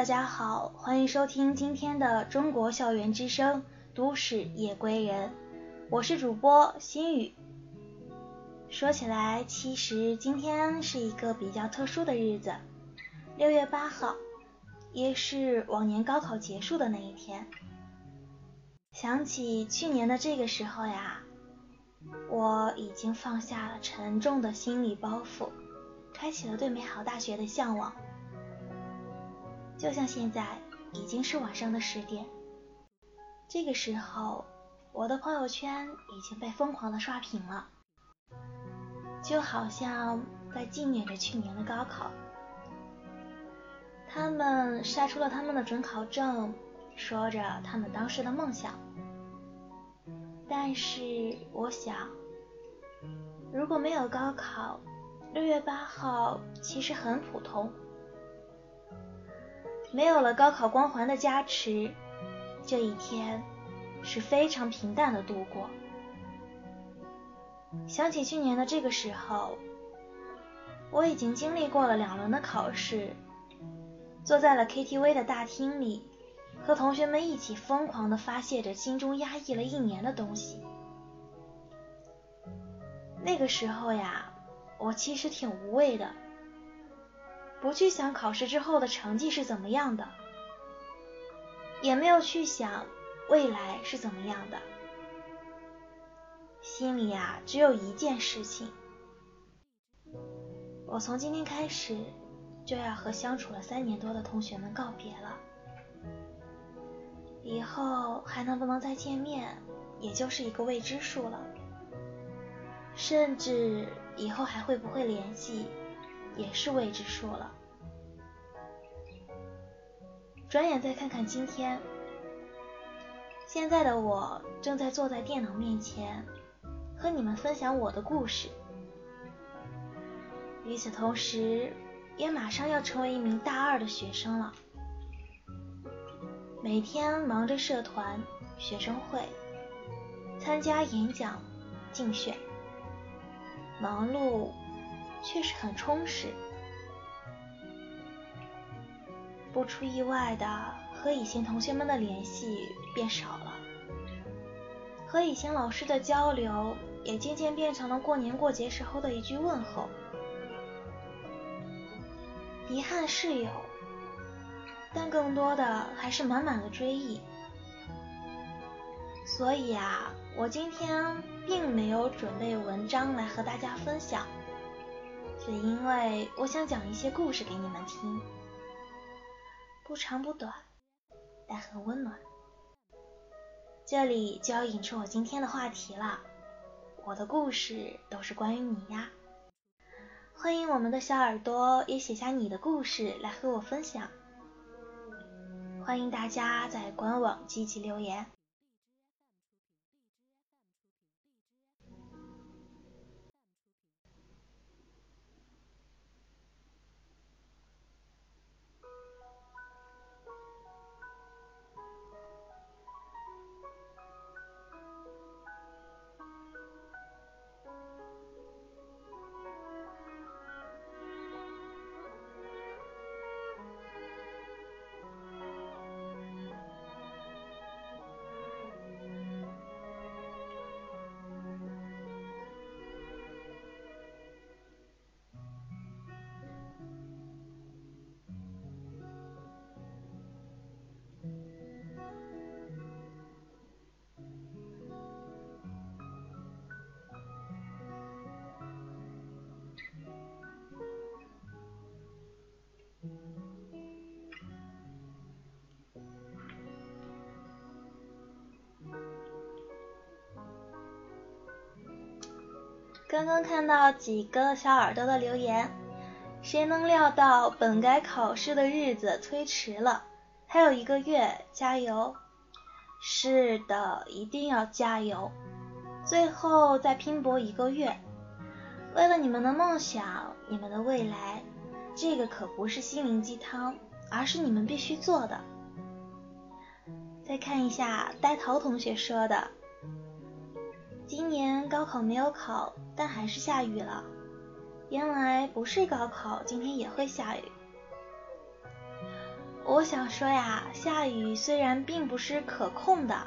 大家好，欢迎收听今天的中国校园之声都市夜归人，我是主播心雨。说起来，其实今天是一个比较特殊的日子，六月八号，也是往年高考结束的那一天。想起去年的这个时候呀，我已经放下了沉重的心理包袱，开启了对美好大学的向往。就像现在已经是晚上的十点，这个时候我的朋友圈已经被疯狂的刷屏了，就好像在纪念着去年的高考。他们晒出了他们的准考证，说着他们当时的梦想。但是我想，如果没有高考，六月八号其实很普通。没有了高考光环的加持，这一天是非常平淡的度过。想起去年的这个时候，我已经经历过了两轮的考试，坐在了 KTV 的大厅里，和同学们一起疯狂的发泄着心中压抑了一年的东西。那个时候呀，我其实挺无畏的。不去想考试之后的成绩是怎么样的，也没有去想未来是怎么样的，心里啊只有一件事情：我从今天开始就要和相处了三年多的同学们告别了，以后还能不能再见面，也就是一个未知数了，甚至以后还会不会联系。也是未知数了。转眼再看看今天，现在的我正在坐在电脑面前，和你们分享我的故事。与此同时，也马上要成为一名大二的学生了。每天忙着社团、学生会，参加演讲、竞选，忙碌。确实很充实，不出意外的，和以前同学们的联系变少了，和以前老师的交流也渐渐变成了过年过节时候的一句问候。遗憾是有，但更多的还是满满的追忆。所以啊，我今天并没有准备文章来和大家分享。只因为我想讲一些故事给你们听，不长不短，但很温暖。这里就要引出我今天的话题了，我的故事都是关于你呀。欢迎我们的小耳朵也写下你的故事来和我分享，欢迎大家在官网积极留言。刚刚看到几个小耳朵的留言，谁能料到本该考试的日子推迟了，还有一个月，加油！是的，一定要加油！最后再拼搏一个月，为了你们的梦想，你们的未来，这个可不是心灵鸡汤，而是你们必须做的。再看一下呆桃同学说的。今年高考没有考，但还是下雨了。原来不是高考，今天也会下雨。我想说呀，下雨虽然并不是可控的，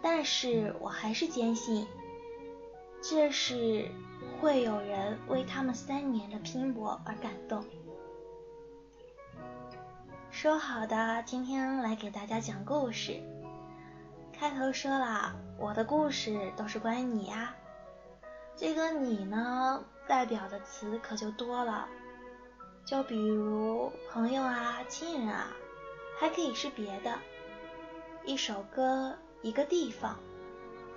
但是我还是坚信，这是会有人为他们三年的拼搏而感动。说好的今天来给大家讲故事，开头说了我的故事都是关于你呀，这个你呢代表的词可就多了。就比如朋友啊、亲人啊，还可以是别的，一首歌、一个地方，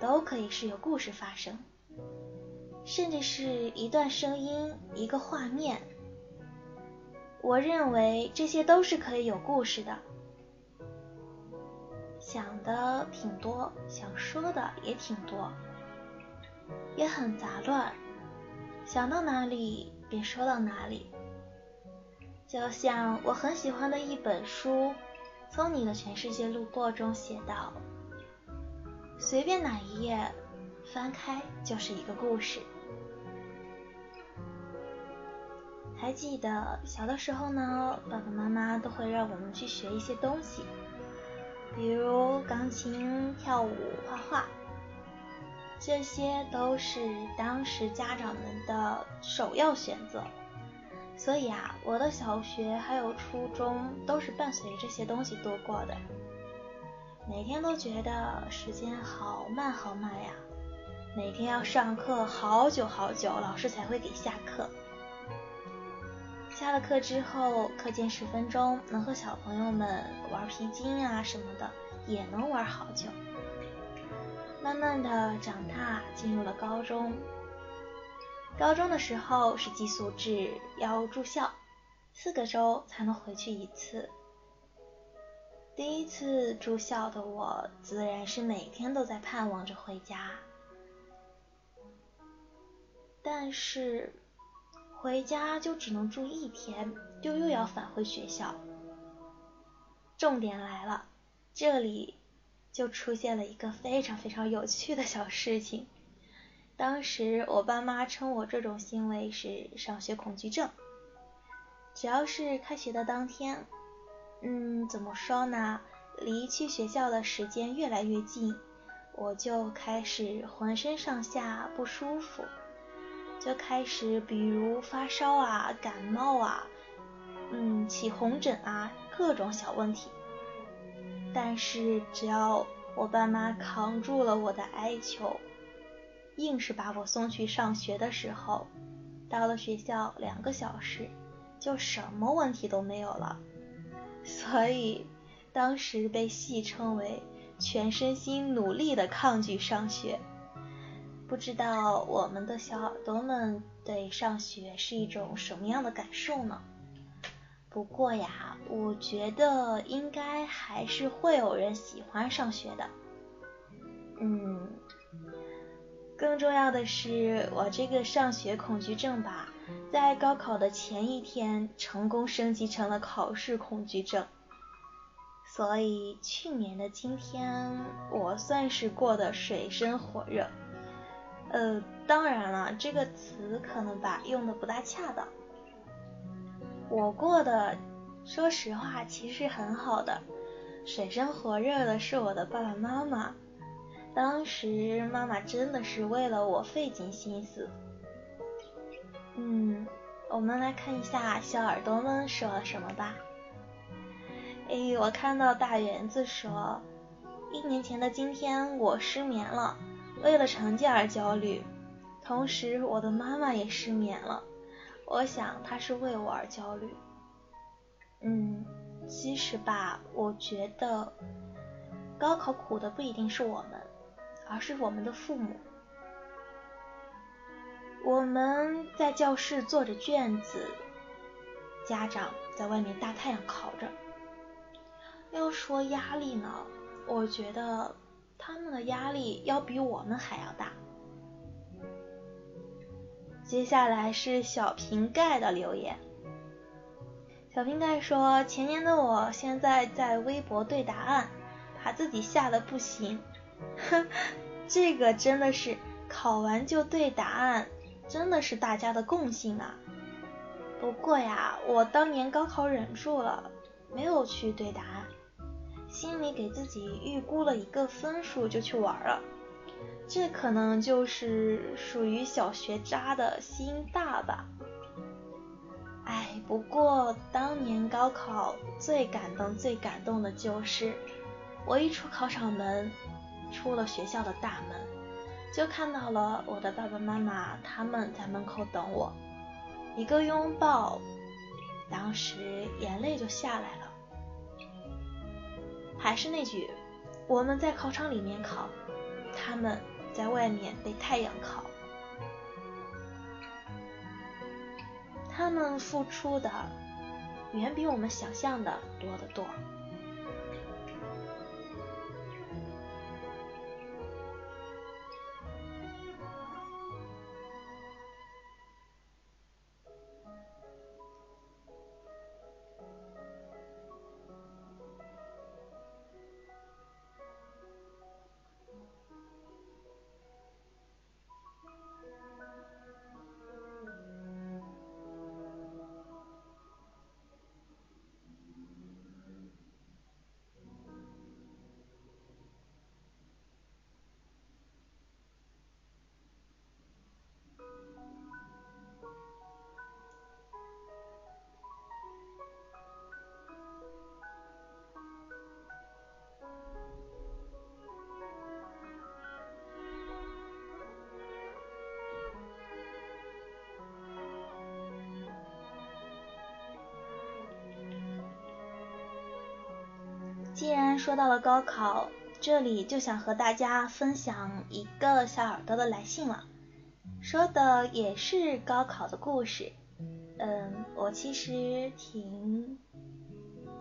都可以是有故事发生，甚至是一段声音、一个画面。我认为这些都是可以有故事的。想的挺多，想说的也挺多，也很杂乱，想到哪里便说到哪里。就像我很喜欢的一本书《从你的全世界路过》中写道：“随便哪一页翻开就是一个故事。”还记得小的时候呢，爸爸妈妈都会让我们去学一些东西，比如钢琴、跳舞、画画，这些都是当时家长们的首要选择。所以啊，我的小学还有初中都是伴随这些东西度过的，每天都觉得时间好慢好慢呀，每天要上课好久好久，老师才会给下课。下了课之后，课间十分钟能和小朋友们玩皮筋啊什么的，也能玩好久。慢慢的长大，进入了高中。高中的时候是寄宿制，要住校，四个周才能回去一次。第一次住校的我，自然是每天都在盼望着回家。但是回家就只能住一天，就又要返回学校。重点来了，这里就出现了一个非常非常有趣的小事情。当时我爸妈称我这种行为是上学恐惧症。只要是开学的当天，嗯，怎么说呢？离去学校的时间越来越近，我就开始浑身上下不舒服，就开始比如发烧啊、感冒啊，嗯，起红疹啊，各种小问题。但是只要我爸妈扛住了我的哀求。硬是把我送去上学的时候，到了学校两个小时，就什么问题都没有了。所以当时被戏称为全身心努力的抗拒上学。不知道我们的小耳朵们对上学是一种什么样的感受呢？不过呀，我觉得应该还是会有人喜欢上学的。嗯。更重要的是，我这个上学恐惧症吧，在高考的前一天成功升级成了考试恐惧症。所以去年的今天，我算是过得水深火热。呃，当然了，这个词可能吧用的不大恰当。我过的，说实话，其实很好的。水深火热的是我的爸爸妈妈。当时妈妈真的是为了我费尽心思。嗯，我们来看一下小耳朵们说了什么吧。哎，我看到大园子说，一年前的今天我失眠了，为了成绩而焦虑，同时我的妈妈也失眠了，我想她是为我而焦虑。嗯，其实吧，我觉得高考苦的不一定是我们。而是我们的父母。我们在教室做着卷子，家长在外面大太阳烤着。要说压力呢，我觉得他们的压力要比我们还要大。接下来是小瓶盖的留言。小瓶盖说：“前年的我现在在微博对答案，把自己吓得不行。”哼，这个真的是考完就对答案，真的是大家的共性啊。不过呀，我当年高考忍住了，没有去对答案，心里给自己预估了一个分数就去玩了。这可能就是属于小学渣的心大吧。哎，不过当年高考最感动、最感动的就是，我一出考场门，出了学校的大门，就看到了我的爸爸妈妈他们在门口等我，一个拥抱，当时眼泪就下来了。还是那句，我们在考场里面考，他们。在外面被太阳烤，他们付出的远比我们想象的多得多。说到了高考，这里就想和大家分享一个小耳朵的来信了，说的也是高考的故事。嗯，我其实挺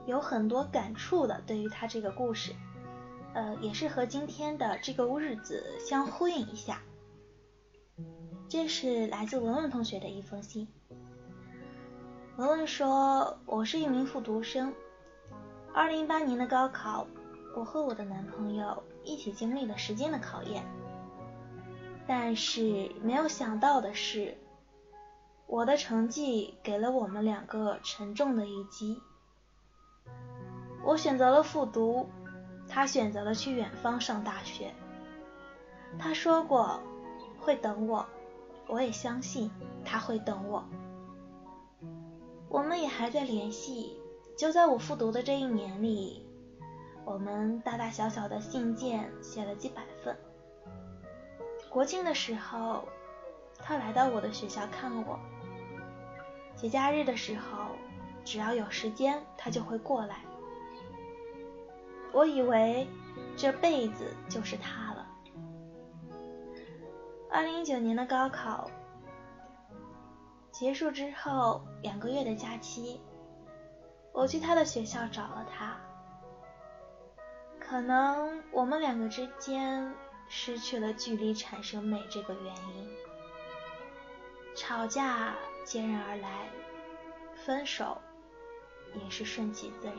有很多感触的，对于他这个故事，呃，也是和今天的这个日子相呼应一下。这是来自文文同学的一封信。文文说：“我是一名复读生。”二零一八年的高考，我和我的男朋友一起经历了时间的考验，但是没有想到的是，我的成绩给了我们两个沉重的一击。我选择了复读，他选择了去远方上大学。他说过会等我，我也相信他会等我。我们也还在联系。就在我复读的这一年里，我们大大小小的信件写了几百份。国庆的时候，他来到我的学校看我；节假日的时候，只要有时间，他就会过来。我以为这辈子就是他了。二零一九年的高考结束之后，两个月的假期。我去他的学校找了他，可能我们两个之间失去了距离产生美这个原因，吵架接然而来，分手也是顺其自然。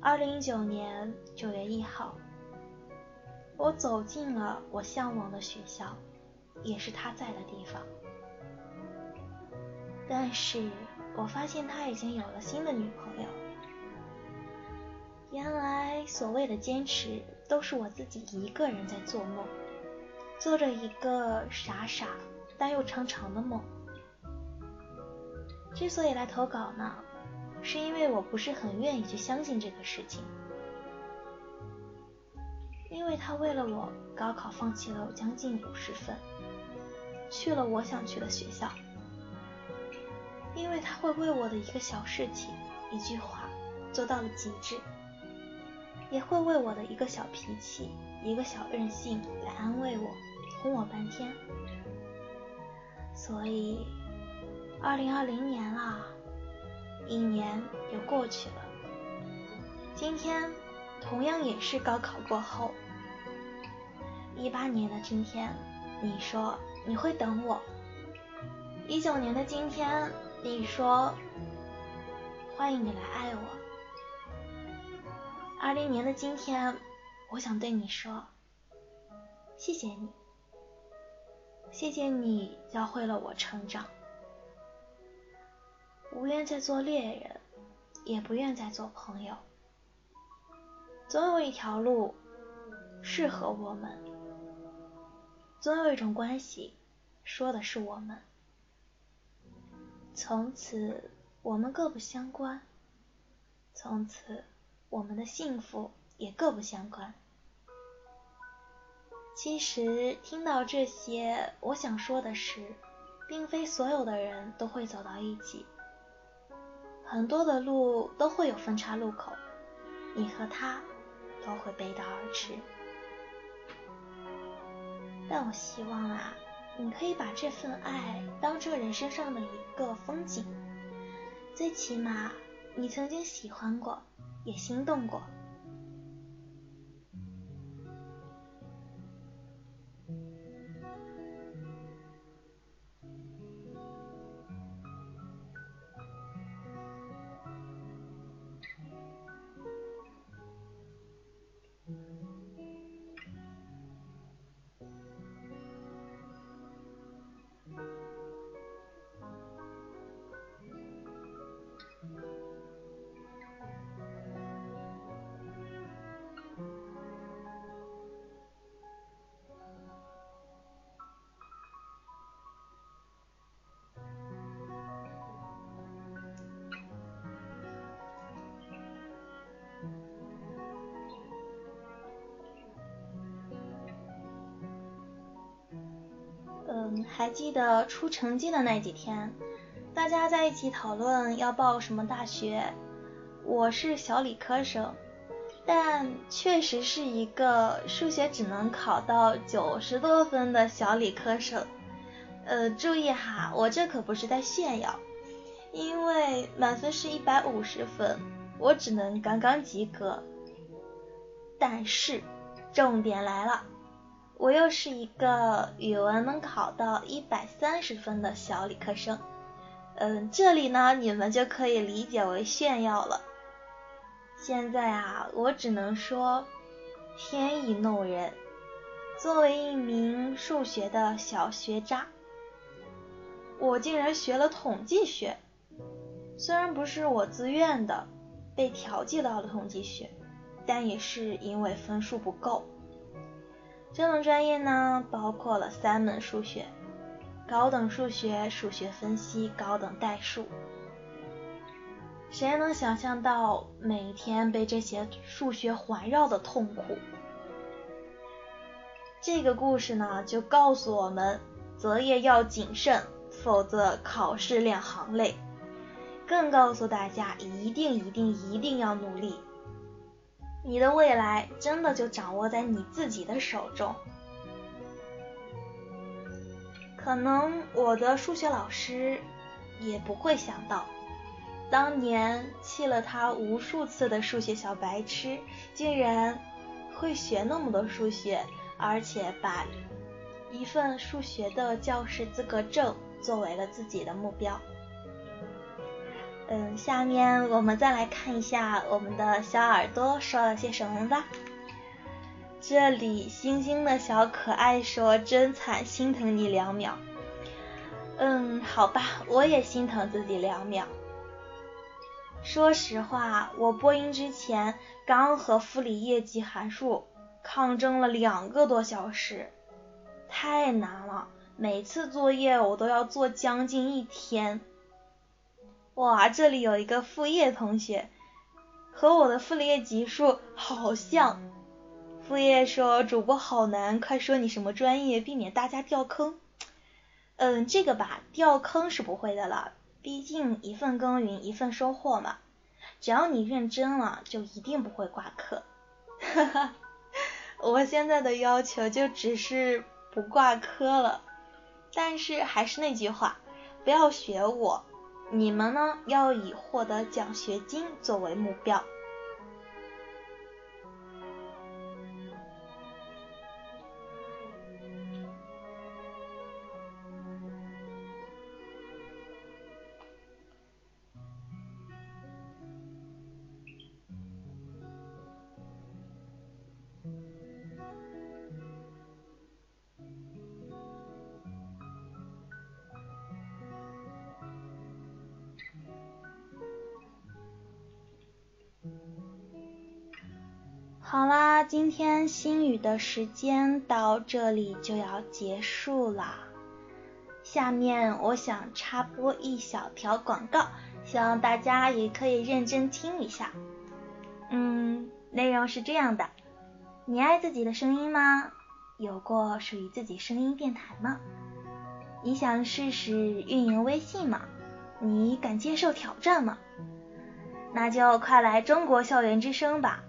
二零一九年九月一号，我走进了我向往的学校，也是他在的地方。但是我发现他已经有了新的女朋友。原来所谓的坚持，都是我自己一个人在做梦，做着一个傻傻但又长长的梦。之所以来投稿呢，是因为我不是很愿意去相信这个事情，因为他为了我高考放弃了将近五十分，去了我想去的学校。因为他会为我的一个小事情、一句话做到了极致，也会为我的一个小脾气、一个小任性来安慰我、哄我半天。所以，二零二零年啦，一年又过去了。今天同样也是高考过后，一八年的今天，你说你会等我。一九年的今天。你说：“欢迎你来爱我。”二零年的今天，我想对你说：“谢谢你，谢谢你教会了我成长。”无愿再做猎人，也不愿再做朋友。总有一条路适合我们，总有一种关系说的是我们。从此我们各不相关，从此我们的幸福也各不相关。其实听到这些，我想说的是，并非所有的人都会走到一起，很多的路都会有分岔路口，你和他。都会背道而驰，但我希望啊，你可以把这份爱当成人生上的一个风景，最起码你曾经喜欢过，也心动过。嗯还记得出成绩的那几天，大家在一起讨论要报什么大学。我是小理科生，但确实是一个数学只能考到九十多分的小理科生。呃，注意哈，我这可不是在炫耀，因为满分是一百五十分，我只能刚刚及格。但是，重点来了。我又是一个语文能考到一百三十分的小理科生，嗯，这里呢你们就可以理解为炫耀了。现在啊，我只能说天意弄人。作为一名数学的小学渣，我竟然学了统计学，虽然不是我自愿的，被调剂到了统计学，但也是因为分数不够。这门专业呢，包括了三门数学：高等数学、数学分析、高等代数。谁能想象到每天被这些数学环绕的痛苦？这个故事呢，就告诉我们：择业要谨慎，否则考试两行泪。更告诉大家，一定一定一定要努力。你的未来真的就掌握在你自己的手中。可能我的数学老师也不会想到，当年气了他无数次的数学小白痴，竟然会学那么多数学，而且把一份数学的教师资格证作为了自己的目标。嗯，下面我们再来看一下我们的小耳朵说了些什么吧。这里星星的小可爱说：“真惨，心疼你两秒。”嗯，好吧，我也心疼自己两秒。说实话，我播音之前刚和傅里叶及函数抗争了两个多小时，太难了，每次作业我都要做将近一天。哇，这里有一个副业同学，和我的副业级数好像。副业说主播好难，快说你什么专业，避免大家掉坑。嗯，这个吧，掉坑是不会的了，毕竟一份耕耘一份收获嘛。只要你认真了，就一定不会挂科。哈哈，我现在的要求就只是不挂科了，但是还是那句话，不要学我。你们呢，要以获得奖学金作为目标。心语的时间到这里就要结束啦。下面我想插播一小条广告，希望大家也可以认真听一下。嗯，内容是这样的：你爱自己的声音吗？有过属于自己声音电台吗？你想试试运营微信吗？你敢接受挑战吗？那就快来中国校园之声吧！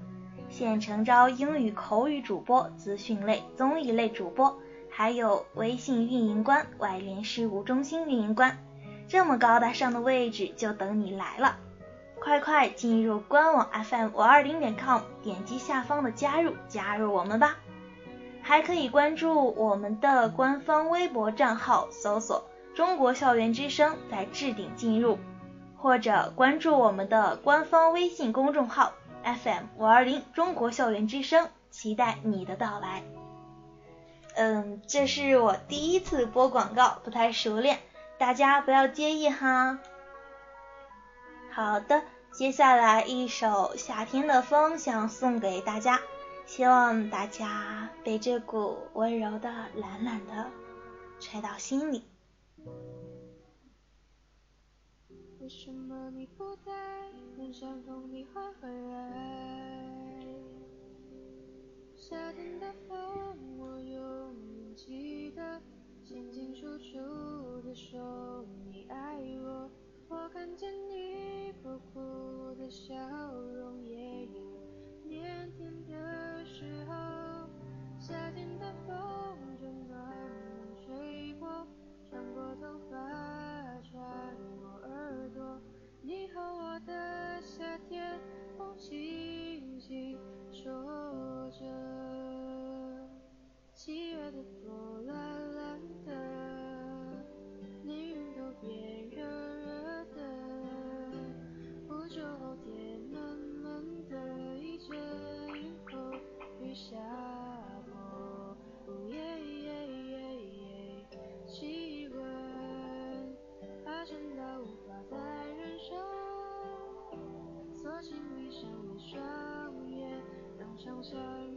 现诚招英语口语主播、资讯类、综艺类主播，还有微信运营官、外联事务中心运营官，这么高大上的位置就等你来了！快快进入官网 fm 五二零点 com，点击下方的加入，加入我们吧！还可以关注我们的官方微博账号，搜索“中国校园之声”，在置顶进入，或者关注我们的官方微信公众号。FM 五二零中国校园之声，期待你的到来。嗯，这是我第一次播广告，不太熟练，大家不要介意哈。好的，接下来一首《夏天的风》想送给大家，希望大家被这股温柔的、懒懒的吹到心里。为什么你不在？很相逢你会回来。夏天的风，我永远记得，清清楚楚的说你爱。我双眼，让想象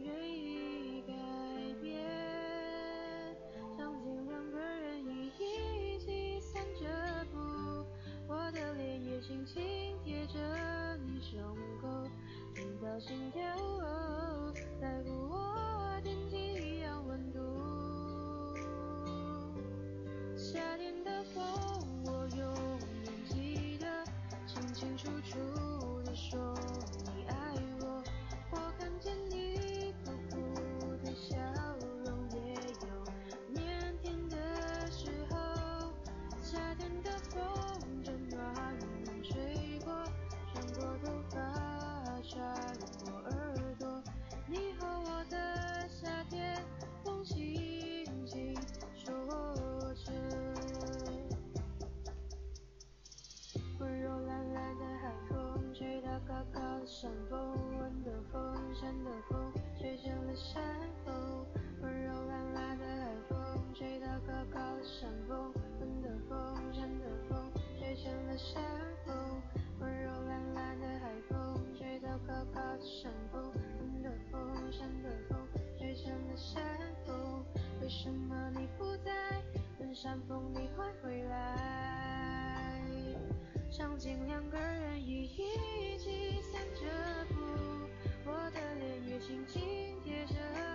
山峰，温的风，山的风，吹成了山峰。温柔懒懒的海风，吹到高高的山峰，温的风，山的风，吹成了山峰。温柔懒懒的海风，吹到高高的山峰，温的风，山的风，吹成了山峰。为什么你不在？问山峰你会回来？场景两个人一起这步，我的脸也轻轻贴着。